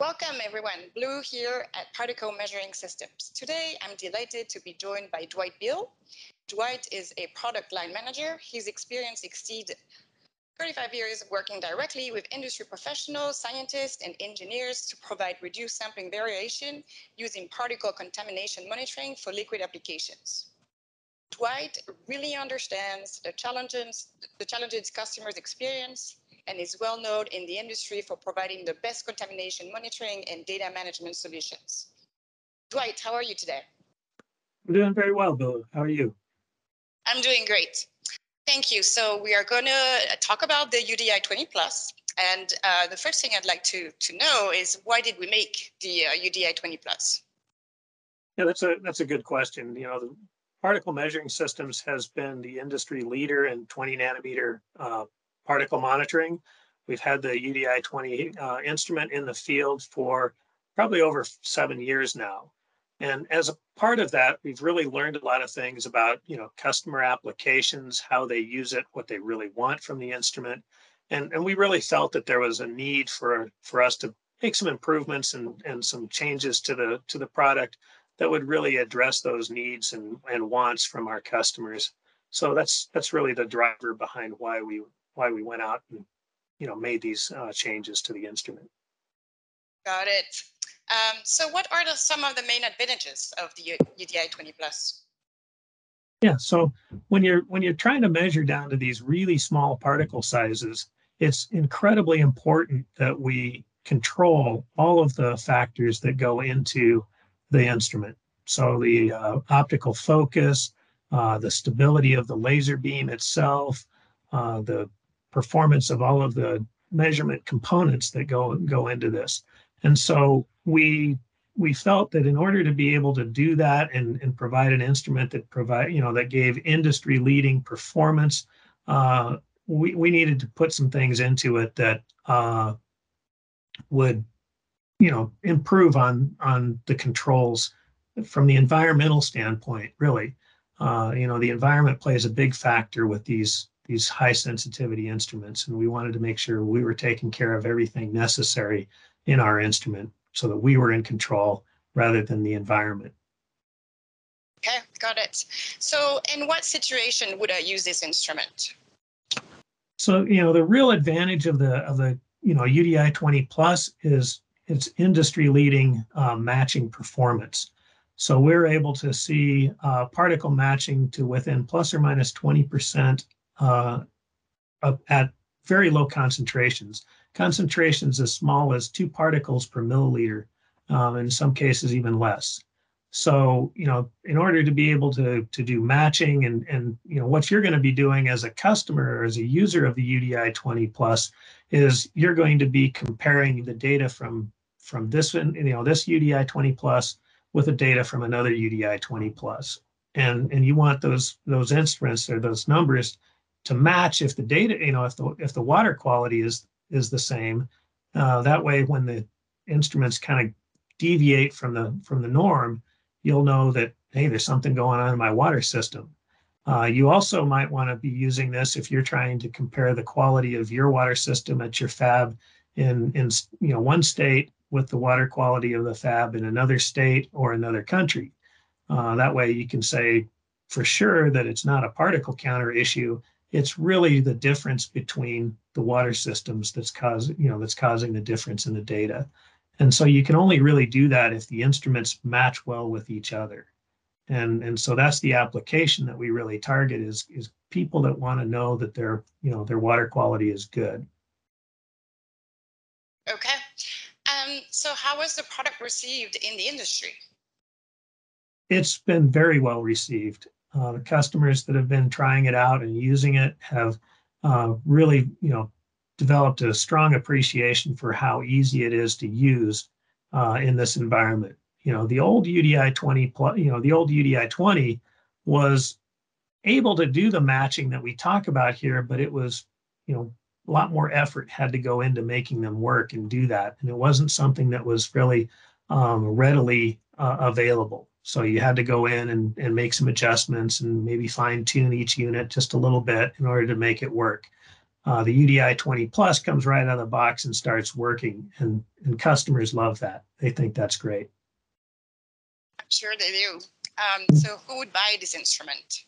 Welcome everyone, Blue here at Particle Measuring Systems. Today, I'm delighted to be joined by Dwight Beal. Dwight is a product line manager. His experience exceeds 35 years working directly with industry professionals, scientists, and engineers to provide reduced sampling variation using particle contamination monitoring for liquid applications. Dwight really understands the challenges, the challenges customers experience and is well known in the industry for providing the best contamination monitoring and data management solutions. Dwight, how are you today? I'm doing very well, Bill. How are you? I'm doing great. Thank you. So we are going to talk about the UDI 20 Plus. And uh, the first thing I'd like to, to know is why did we make the uh, UDI 20 Plus? Yeah, that's a that's a good question. You know, the particle measuring systems has been the industry leader in 20 nanometer uh, particle monitoring. We've had the UDI 20 uh, instrument in the field for probably over seven years now. And as a part of that, we've really learned a lot of things about, you know, customer applications, how they use it, what they really want from the instrument. And, and we really felt that there was a need for, for us to make some improvements and, and some changes to the to the product that would really address those needs and, and wants from our customers. So that's that's really the driver behind why we why we went out and you know made these uh, changes to the instrument. Got it. Um, so what are the, some of the main advantages of the UDI 20 plus? Yeah, so when you're when you're trying to measure down to these really small particle sizes, it's incredibly important that we control all of the factors that go into the instrument. So the uh, optical focus, uh, the stability of the laser beam itself, uh, the performance of all of the measurement components that go go into this. And so we we felt that in order to be able to do that and, and provide an instrument that provide you know that gave industry leading performance, uh, we we needed to put some things into it that uh, would you know improve on on the controls from the environmental standpoint. Really, uh, you know the environment plays a big factor with these these high sensitivity instruments. And we wanted to make sure we were taking care of everything necessary in our instrument so that we were in control rather than the environment. Okay, got it. So in what situation would I use this instrument? So, you know, the real advantage of the of the, you know, UDI 20 plus is its industry leading uh, matching performance. So we're able to see uh, particle matching to within plus or minus 20% uh, at very low concentrations. Concentrations as small as two particles per milliliter, um, in some cases even less. So, you know, in order to be able to, to do matching and, and, you know, what you're going to be doing as a customer or as a user of the UDI 20 plus is you're going to be comparing the data from, from this, you know, this UDI 20 plus with the data from another UDI 20 plus. And, and you want those, those instruments or those numbers to match if the data, you know, if the if the water quality is is the same. Uh, that way, when the instruments kind of deviate from the from the norm, you'll know that hey, there's something going on in my water system. Uh, you also might want to be using this if you're trying to compare the quality of your water system at your fab in in you know one state with the water quality of the fab in another state or another country. Uh, that way, you can say for sure that it's not a particle counter issue it's really the difference between the water systems that's causing you know that's causing the difference in the data. And so you can only really do that if the instruments match well with each other. And and so that's the application that we really target is is people that want to know that their you know their water quality is good. Okay. Um so how was the product received in the industry? It's been very well received uh, the customers that have been trying it out and using it have uh, really, you know, developed a strong appreciation for how easy it is to use uh, in this environment. You know, the old UDI 20 plus, you know, the old UDI 20 was able to do the matching that we talk about here, but it was, you know, a lot more effort had to go into making them work and do that. And it wasn't something that was really um, readily uh, available. So you had to go in and, and make some adjustments and maybe fine tune each unit just a little bit in order to make it work. uh, the UDI 20 Plus comes right out of the box and starts working, and and customers love that. They think that's great. I'm sure they do. Um, so, who would buy this instrument?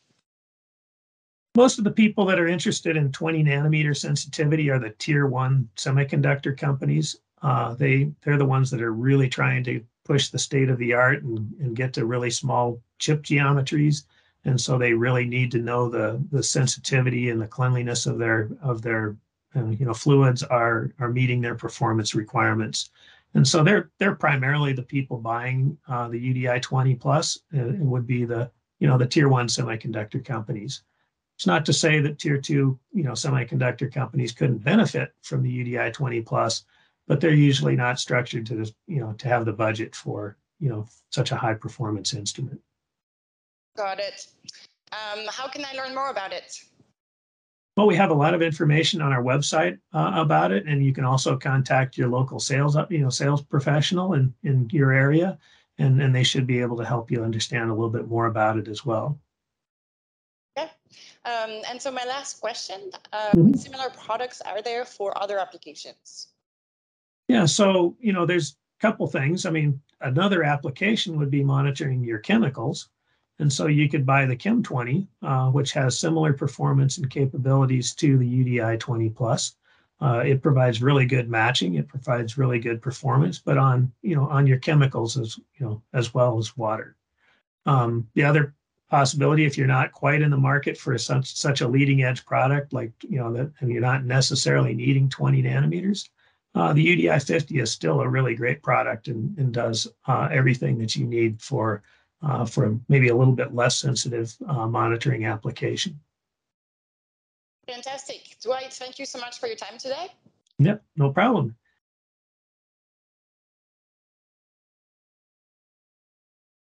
Most of the people that are interested in 20 nanometer sensitivity are the tier one semiconductor companies. Uh, they they're the ones that are really trying to push the state of the art and, and get to really small chip geometries. And so they really need to know the the sensitivity and the cleanliness of their of their uh, you know fluids are are meeting their performance requirements. And so they're they're primarily the people buying uh, the UDI 20 plus uh, it would be the you know the tier one semiconductor companies. It's not to say that tier two you know semiconductor companies couldn't benefit from the UDI 20 plus but they're usually not structured to you know to have the budget for you know such a high performance instrument Got it. Um, how can I learn more about it? Well, we have a lot of information on our website uh, about it, and you can also contact your local sales, you know, sales professional in, in your area, and, and they should be able to help you understand a little bit more about it as well. Okay. Um, and so my last question, uh, mm-hmm. what similar products are there for other applications? Yeah, so, you know, there's a couple things. I mean, another application would be monitoring your chemicals. And so you could buy the Chem 20, uh, which has similar performance and capabilities to the UDI 20 Plus. Uh, it provides really good matching. It provides really good performance, but on you know on your chemicals as you know as well as water. Um, the other possibility, if you're not quite in the market for such such a leading edge product like you know that, and you're not necessarily needing 20 nanometers, uh, the UDI 50 is still a really great product and, and does uh, everything that you need for uh, for maybe a little bit less sensitive uh, monitoring application. Fantastic. Dwight, thank you so much for your time today. Yep, no problem.